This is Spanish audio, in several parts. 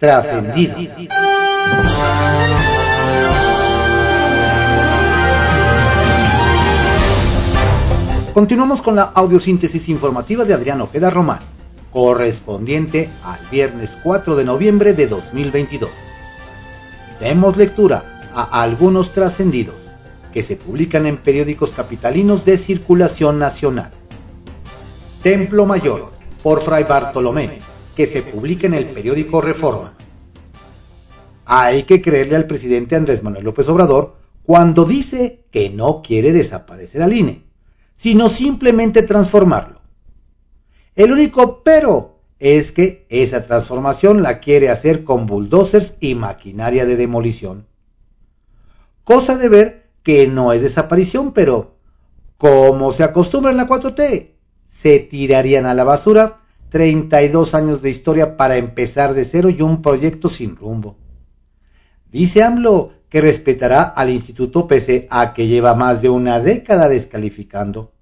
trascendidos. Continuamos con la audiosíntesis informativa de Adrián Ojeda Román, correspondiente al viernes 4 de noviembre de 2022. Demos lectura a algunos trascendidos que se publican en periódicos capitalinos de circulación nacional. Templo Mayor, por Fray Bartolomé, que se publica en el periódico Reforma. Hay que creerle al presidente Andrés Manuel López Obrador cuando dice que no quiere desaparecer al INE, sino simplemente transformarlo. El único pero es que esa transformación la quiere hacer con bulldozers y maquinaria de demolición. Cosa de ver que no es desaparición, pero como se acostumbra en la 4T, se tirarían a la basura 32 años de historia para empezar de cero y un proyecto sin rumbo. Dice AMLO que respetará al instituto pese a que lleva más de una década descalificando,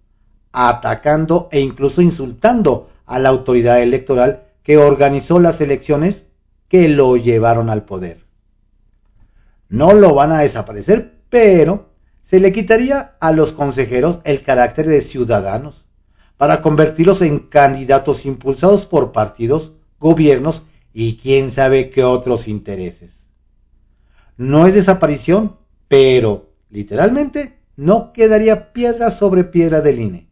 atacando e incluso insultando a la autoridad electoral que organizó las elecciones que lo llevaron al poder. No lo van a desaparecer, pero se le quitaría a los consejeros el carácter de ciudadanos para convertirlos en candidatos impulsados por partidos, gobiernos y quién sabe qué otros intereses. No es desaparición, pero literalmente no quedaría piedra sobre piedra del INE,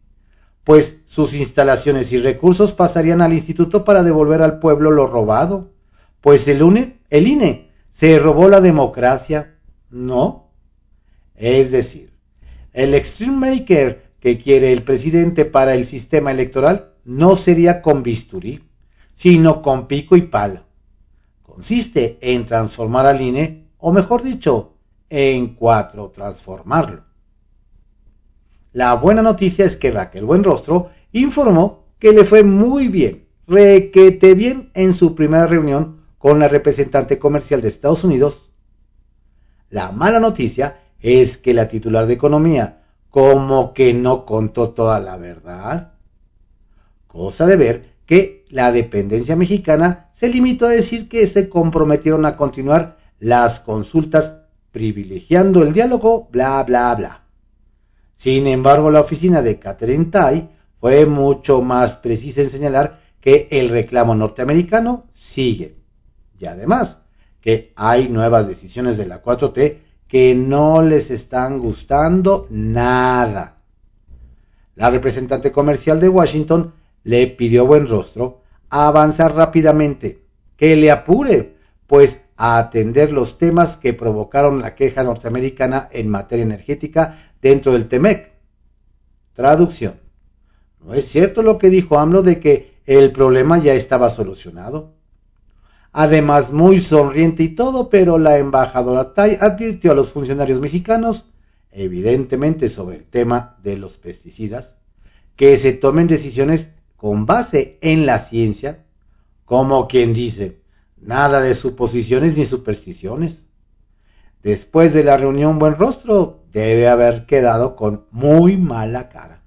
pues sus instalaciones y recursos pasarían al instituto para devolver al pueblo lo robado, pues el, INE, el INE se robó la democracia, ¿no? Es decir, el Extreme Maker que quiere el presidente para el sistema electoral no sería con bisturí, sino con pico y pala. Consiste en transformar al INE, o mejor dicho, en cuatro transformarlo. La buena noticia es que Raquel Buenrostro informó que le fue muy bien, requete bien en su primera reunión con la representante comercial de Estados Unidos. La mala noticia es que la titular de Economía, como que no contó toda la verdad. Cosa de ver que la dependencia mexicana se limitó a decir que se comprometieron a continuar las consultas privilegiando el diálogo, bla, bla, bla. Sin embargo, la oficina de Catherine Tai fue mucho más precisa en señalar que el reclamo norteamericano sigue. Y además, que hay nuevas decisiones de la 4T que no les están gustando nada. La representante comercial de Washington le pidió buen rostro a avanzar rápidamente, que le apure, pues a atender los temas que provocaron la queja norteamericana en materia energética dentro del TEMEC. Traducción. No es cierto lo que dijo AMLO de que el problema ya estaba solucionado además muy sonriente y todo, pero la embajadora Tai advirtió a los funcionarios mexicanos, evidentemente sobre el tema de los pesticidas, que se tomen decisiones con base en la ciencia, como quien dice, nada de suposiciones ni supersticiones. Después de la reunión Buen Rostro debe haber quedado con muy mala cara.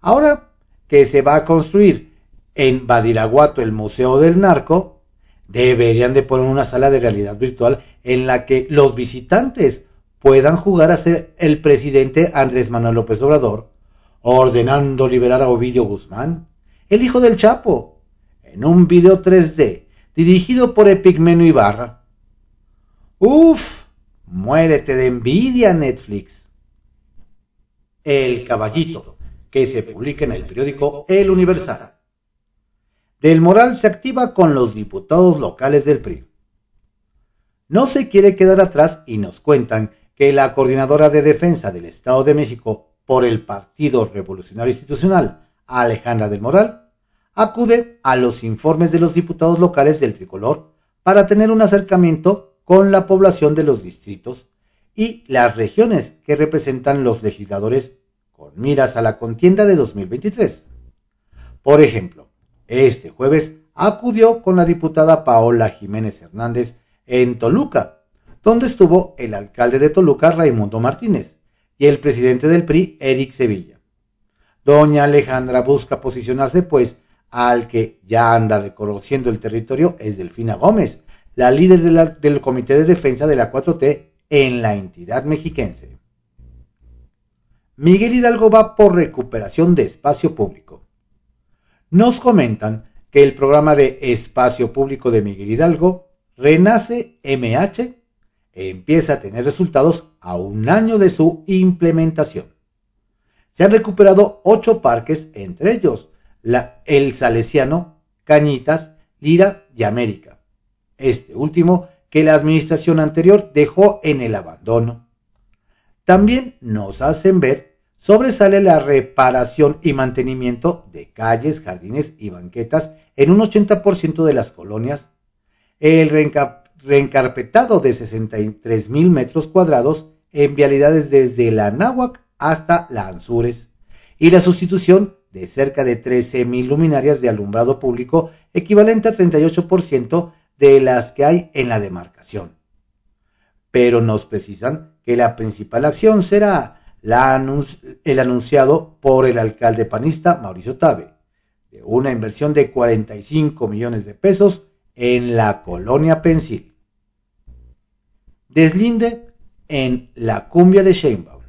Ahora que se va a construir en Badiraguato, el Museo del Narco, deberían de poner una sala de realidad virtual en la que los visitantes puedan jugar a ser el presidente Andrés Manuel López Obrador, ordenando liberar a Ovidio Guzmán, el hijo del Chapo, en un video 3D dirigido por Epigmenio Ibarra. Uf, muérete de envidia Netflix. El Caballito, que se publica en el periódico El Universal. Del Moral se activa con los diputados locales del PRI. No se quiere quedar atrás y nos cuentan que la coordinadora de defensa del Estado de México por el Partido Revolucionario Institucional, Alejandra del Moral, acude a los informes de los diputados locales del tricolor para tener un acercamiento con la población de los distritos y las regiones que representan los legisladores con miras a la contienda de 2023. Por ejemplo, este jueves acudió con la diputada Paola Jiménez Hernández en Toluca, donde estuvo el alcalde de Toluca, Raimundo Martínez, y el presidente del PRI, Eric Sevilla. Doña Alejandra busca posicionarse, pues al que ya anda reconociendo el territorio es Delfina Gómez, la líder del Comité de Defensa de la 4T en la entidad mexiquense. Miguel Hidalgo va por recuperación de espacio público. Nos comentan que el programa de espacio público de Miguel Hidalgo, Renace MH, empieza a tener resultados a un año de su implementación. Se han recuperado ocho parques, entre ellos la, el Salesiano, Cañitas, Lira y América. Este último que la administración anterior dejó en el abandono. También nos hacen ver sobresale la reparación y mantenimiento de calles, jardines y banquetas en un 80% de las colonias, el reencarpetado de 63 mil metros cuadrados en vialidades desde la Náhuac hasta la Anzures y la sustitución de cerca de 13 mil luminarias de alumbrado público equivalente a 38% de las que hay en la demarcación. Pero nos precisan que la principal acción será el anunciado por el alcalde panista Mauricio Tabe, de una inversión de 45 millones de pesos en la colonia Pensil. Deslinde en la cumbia de Sheinbaum.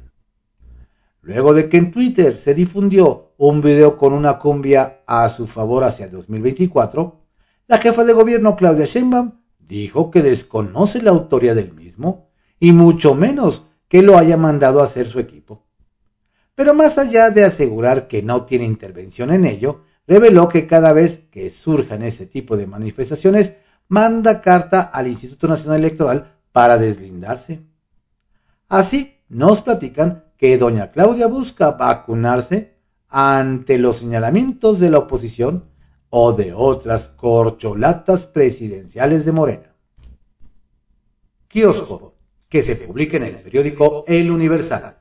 Luego de que en Twitter se difundió un video con una cumbia a su favor hacia el 2024, la jefa de gobierno Claudia Sheinbaum dijo que desconoce la autoría del mismo y mucho menos que lo haya mandado a hacer su equipo. Pero más allá de asegurar que no tiene intervención en ello, reveló que cada vez que surjan ese tipo de manifestaciones, manda carta al Instituto Nacional Electoral para deslindarse. Así nos platican que doña Claudia busca vacunarse ante los señalamientos de la oposición o de otras corcholatas presidenciales de Morena. Kiosco que se publique en el periódico El Universal.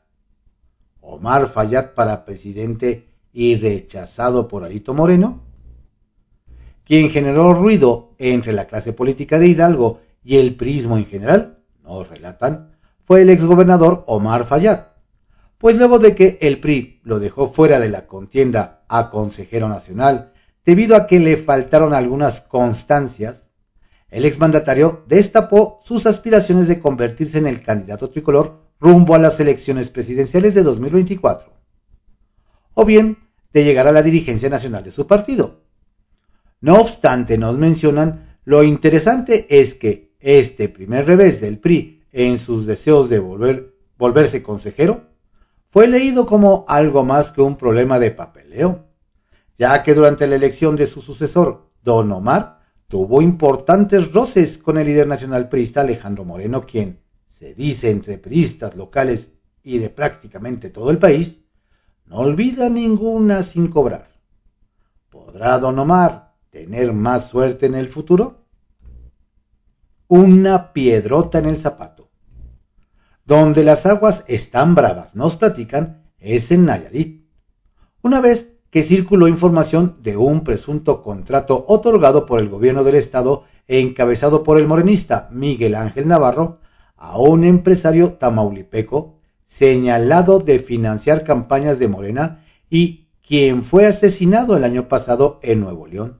Omar Fayad para presidente y rechazado por Alito Moreno. Quien generó ruido entre la clase política de Hidalgo y el prismo en general, nos relatan, fue el exgobernador Omar Fayad. Pues luego de que el PRI lo dejó fuera de la contienda a consejero nacional debido a que le faltaron algunas constancias, el exmandatario destapó sus aspiraciones de convertirse en el candidato tricolor rumbo a las elecciones presidenciales de 2024, o bien de llegar a la dirigencia nacional de su partido. No obstante, nos mencionan, lo interesante es que este primer revés del PRI en sus deseos de volver, volverse consejero fue leído como algo más que un problema de papeleo, ya que durante la elección de su sucesor, Don Omar, tuvo importantes roces con el líder nacional priista Alejandro Moreno, quien, se dice entre priistas locales y de prácticamente todo el país, no olvida ninguna sin cobrar. ¿Podrá don Omar tener más suerte en el futuro? Una piedrota en el zapato. Donde las aguas están bravas, nos platican, es en Nayarit. Una vez que circuló información de un presunto contrato otorgado por el gobierno del estado encabezado por el morenista Miguel Ángel Navarro a un empresario tamaulipeco señalado de financiar campañas de Morena y quien fue asesinado el año pasado en Nuevo León.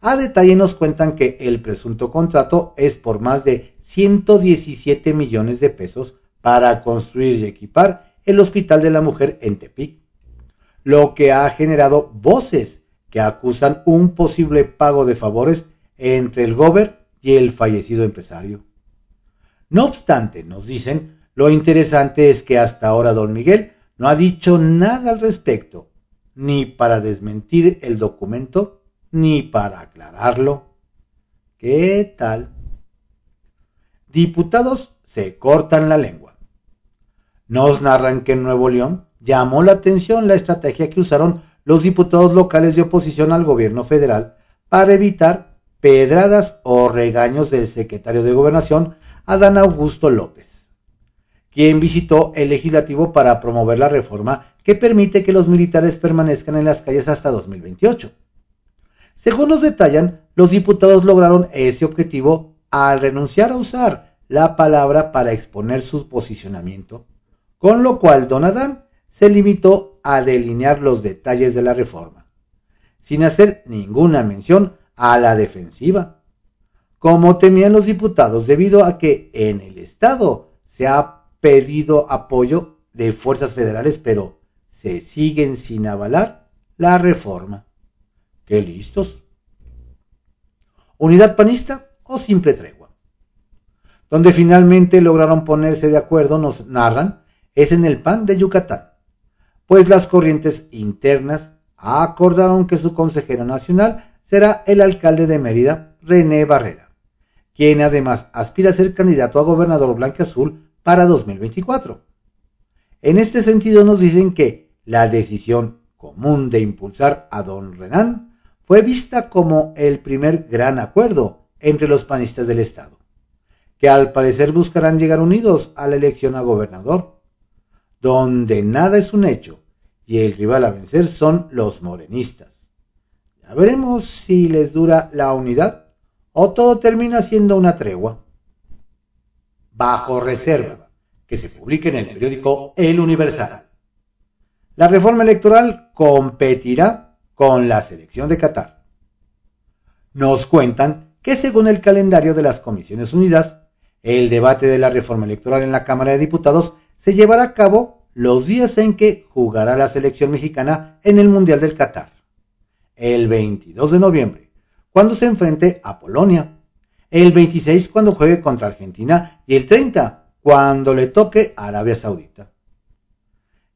A detalle nos cuentan que el presunto contrato es por más de 117 millones de pesos para construir y equipar el Hospital de la Mujer en Tepic lo que ha generado voces que acusan un posible pago de favores entre el gober y el fallecido empresario. No obstante, nos dicen, lo interesante es que hasta ahora don Miguel no ha dicho nada al respecto, ni para desmentir el documento, ni para aclararlo. ¿Qué tal? Diputados se cortan la lengua. Nos narran que en Nuevo León llamó la atención la estrategia que usaron los diputados locales de oposición al gobierno federal para evitar pedradas o regaños del secretario de Gobernación, Adán Augusto López, quien visitó el legislativo para promover la reforma que permite que los militares permanezcan en las calles hasta 2028. Según nos detallan, los diputados lograron ese objetivo al renunciar a usar la palabra para exponer su posicionamiento, con lo cual don Adán se limitó a delinear los detalles de la reforma. sin hacer ninguna mención a la defensiva, como temían los diputados debido a que en el Estado se ha pedido apoyo de fuerzas federales, pero se siguen sin avalar la reforma. ¡Qué listos! ¿Unidad panista o simple tregua? Donde finalmente lograron ponerse de acuerdo, nos narran, es en el PAN de Yucatán, pues las corrientes internas acordaron que su consejero nacional será el alcalde de Mérida, René Barrera, quien además aspira a ser candidato a gobernador Azul para 2024. En este sentido nos dicen que la decisión común de impulsar a don Renan fue vista como el primer gran acuerdo entre los panistas del Estado, que al parecer buscarán llegar unidos a la elección a gobernador, donde nada es un hecho y el rival a vencer son los morenistas. Ya veremos si les dura la unidad o todo termina siendo una tregua. Bajo reserva, que se publique en el periódico El Universal. La reforma electoral competirá con la selección de Qatar. Nos cuentan que según el calendario de las Comisiones Unidas, el debate de la reforma electoral en la Cámara de Diputados se llevará a cabo los días en que jugará la selección mexicana en el Mundial del Qatar. El 22 de noviembre, cuando se enfrente a Polonia. El 26 cuando juegue contra Argentina y el 30 cuando le toque a Arabia Saudita.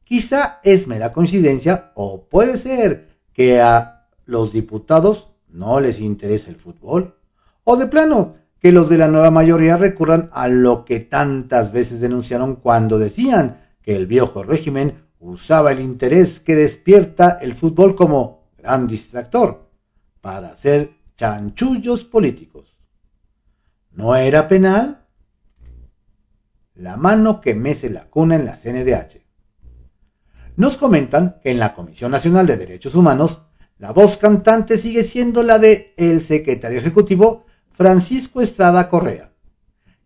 Quizá es mera coincidencia o puede ser que a los diputados no les interese el fútbol o de plano que los de la nueva mayoría recurran a lo que tantas veces denunciaron cuando decían que el viejo régimen usaba el interés que despierta el fútbol como gran distractor para hacer chanchullos políticos. ¿No era penal? La mano que mece la cuna en la CNDH. Nos comentan que en la Comisión Nacional de Derechos Humanos la voz cantante sigue siendo la de el secretario ejecutivo Francisco Estrada Correa,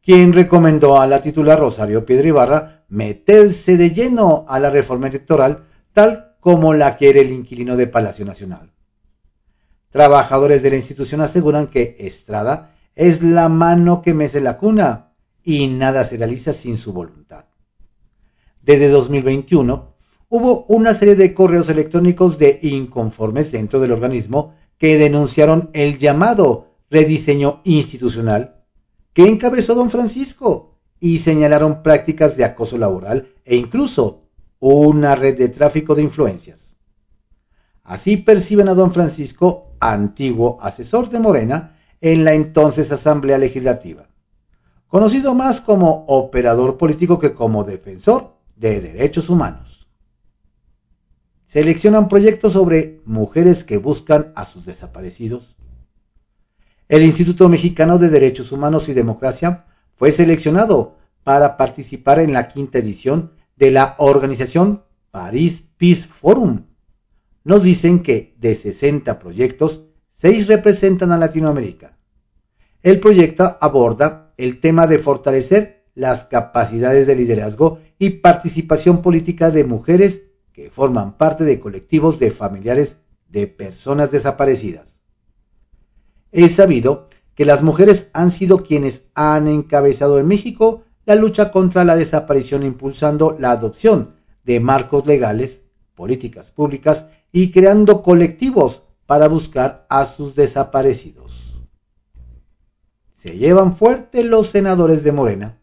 quien recomendó a la titular Rosario Piedra Ibarra meterse de lleno a la reforma electoral tal como la quiere el inquilino de Palacio Nacional. Trabajadores de la institución aseguran que Estrada es la mano que mece la cuna y nada se realiza sin su voluntad. Desde 2021 hubo una serie de correos electrónicos de inconformes dentro del organismo que denunciaron el llamado rediseño institucional que encabezó don Francisco y señalaron prácticas de acoso laboral e incluso una red de tráfico de influencias. Así perciben a don Francisco, antiguo asesor de Morena, en la entonces Asamblea Legislativa, conocido más como operador político que como defensor de derechos humanos. Seleccionan proyectos sobre mujeres que buscan a sus desaparecidos. El Instituto Mexicano de Derechos Humanos y Democracia fue seleccionado para participar en la quinta edición de la organización Paris Peace Forum. Nos dicen que de 60 proyectos, 6 representan a Latinoamérica. El proyecto aborda el tema de fortalecer las capacidades de liderazgo y participación política de mujeres que forman parte de colectivos de familiares de personas desaparecidas. Es sabido que las mujeres han sido quienes han encabezado en México la lucha contra la desaparición impulsando la adopción de marcos legales, políticas públicas y creando colectivos para buscar a sus desaparecidos. Se llevan fuerte los senadores de Morena.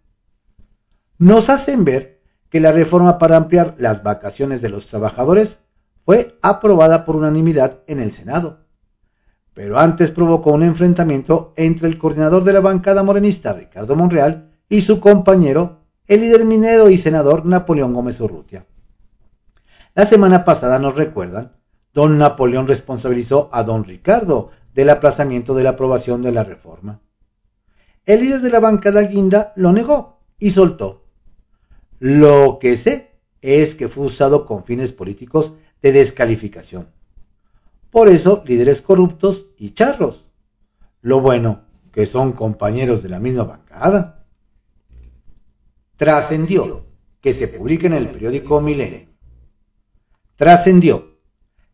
Nos hacen ver que la reforma para ampliar las vacaciones de los trabajadores fue aprobada por unanimidad en el Senado pero antes provocó un enfrentamiento entre el coordinador de la bancada morenista, Ricardo Monreal, y su compañero, el líder minero y senador Napoleón Gómez Urrutia. La semana pasada nos recuerdan, don Napoleón responsabilizó a don Ricardo del aplazamiento de la aprobación de la reforma. El líder de la bancada guinda lo negó y soltó. Lo que sé es que fue usado con fines políticos de descalificación por eso, líderes corruptos y charros. Lo bueno, que son compañeros de la misma bancada. Trascendió que se publique en el periódico Milenio. Trascendió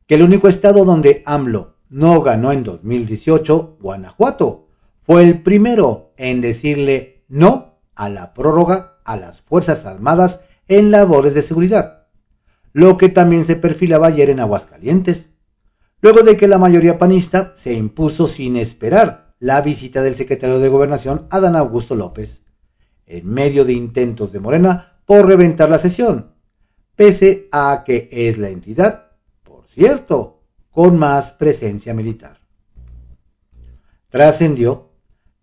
que el único estado donde AMLO no ganó en 2018, Guanajuato fue el primero en decirle no a la prórroga a las Fuerzas Armadas en labores de seguridad, lo que también se perfilaba ayer en Aguascalientes, luego de que la mayoría panista se impuso sin esperar la visita del secretario de Gobernación Adán Augusto López, en medio de intentos de Morena por reventar la sesión, pese a que es la entidad, por cierto, con más presencia militar. Trascendió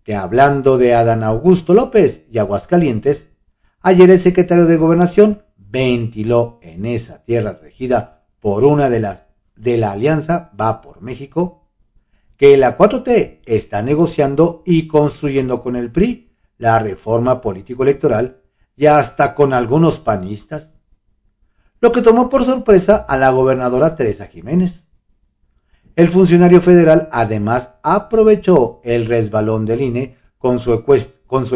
que hablando de Adán Augusto López y Aguascalientes, ayer el secretario de Gobernación ventiló en esa tierra regida por una de las de la alianza Va por México, que la 4T está negociando y construyendo con el PRI la reforma político-electoral y hasta con algunos panistas, lo que tomó por sorpresa a la gobernadora Teresa Jiménez. El funcionario federal además aprovechó el resbalón del INE con su,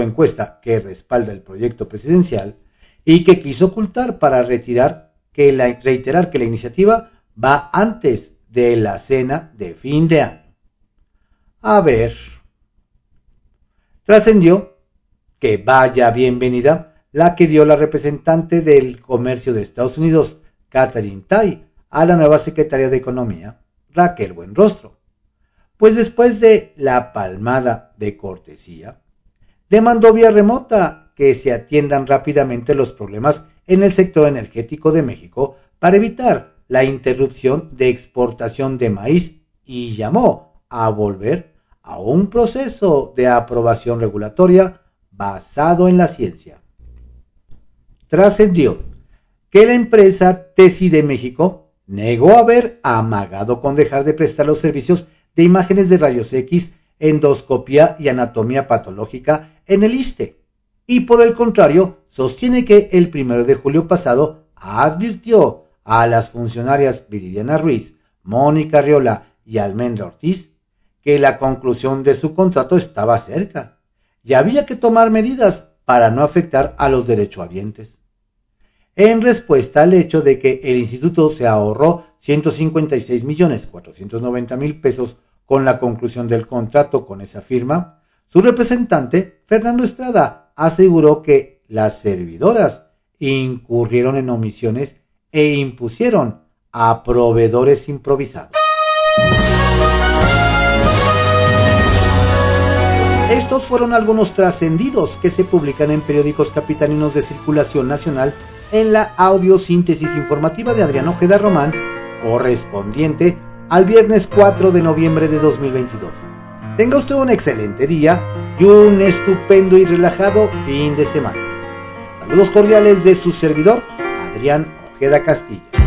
encuesta, que respalda el proyecto presidencial y que quiso ocultar para retirar reiterar que la iniciativa va antes de la cena de fin de año. A ver. Trascendió que vaya bienvenida la que dio la representante del comercio de Estados Unidos, Catherine Tai, a la nueva secretaria de Economía, Raquel Buenrostro, pues después de la palmada de cortesía, demandó vía remota que se atiendan rápidamente los problemas en el sector energético de México para evitar la interrupción de exportación de maíz y llamó a volver a un proceso de aprobación regulatoria basado en la ciencia. Trascendió que la empresa Tesi de México negó haber amagado con dejar de prestar los servicios de imágenes de rayos X, endoscopia y anatomía patológica en el ISTE. Y por el contrario, sostiene que el primero de julio pasado advirtió a las funcionarias Viridiana Ruiz, Mónica Riola y Almendra Ortiz que la conclusión de su contrato estaba cerca. Y había que tomar medidas para no afectar a los derechohabientes. En respuesta al hecho de que el instituto se ahorró 156 millones 490 mil pesos con la conclusión del contrato con esa firma, su representante, Fernando Estrada, aseguró que las servidoras incurrieron en omisiones e impusieron a proveedores improvisados. Estos fueron algunos trascendidos que se publican en periódicos capitalinos de circulación nacional en la audiosíntesis informativa de Adrián Ojeda Román, correspondiente al viernes 4 de noviembre de 2022. Tenga usted un excelente día y un estupendo y relajado fin de semana. Saludos cordiales de su servidor, Adrián Queda Castilla.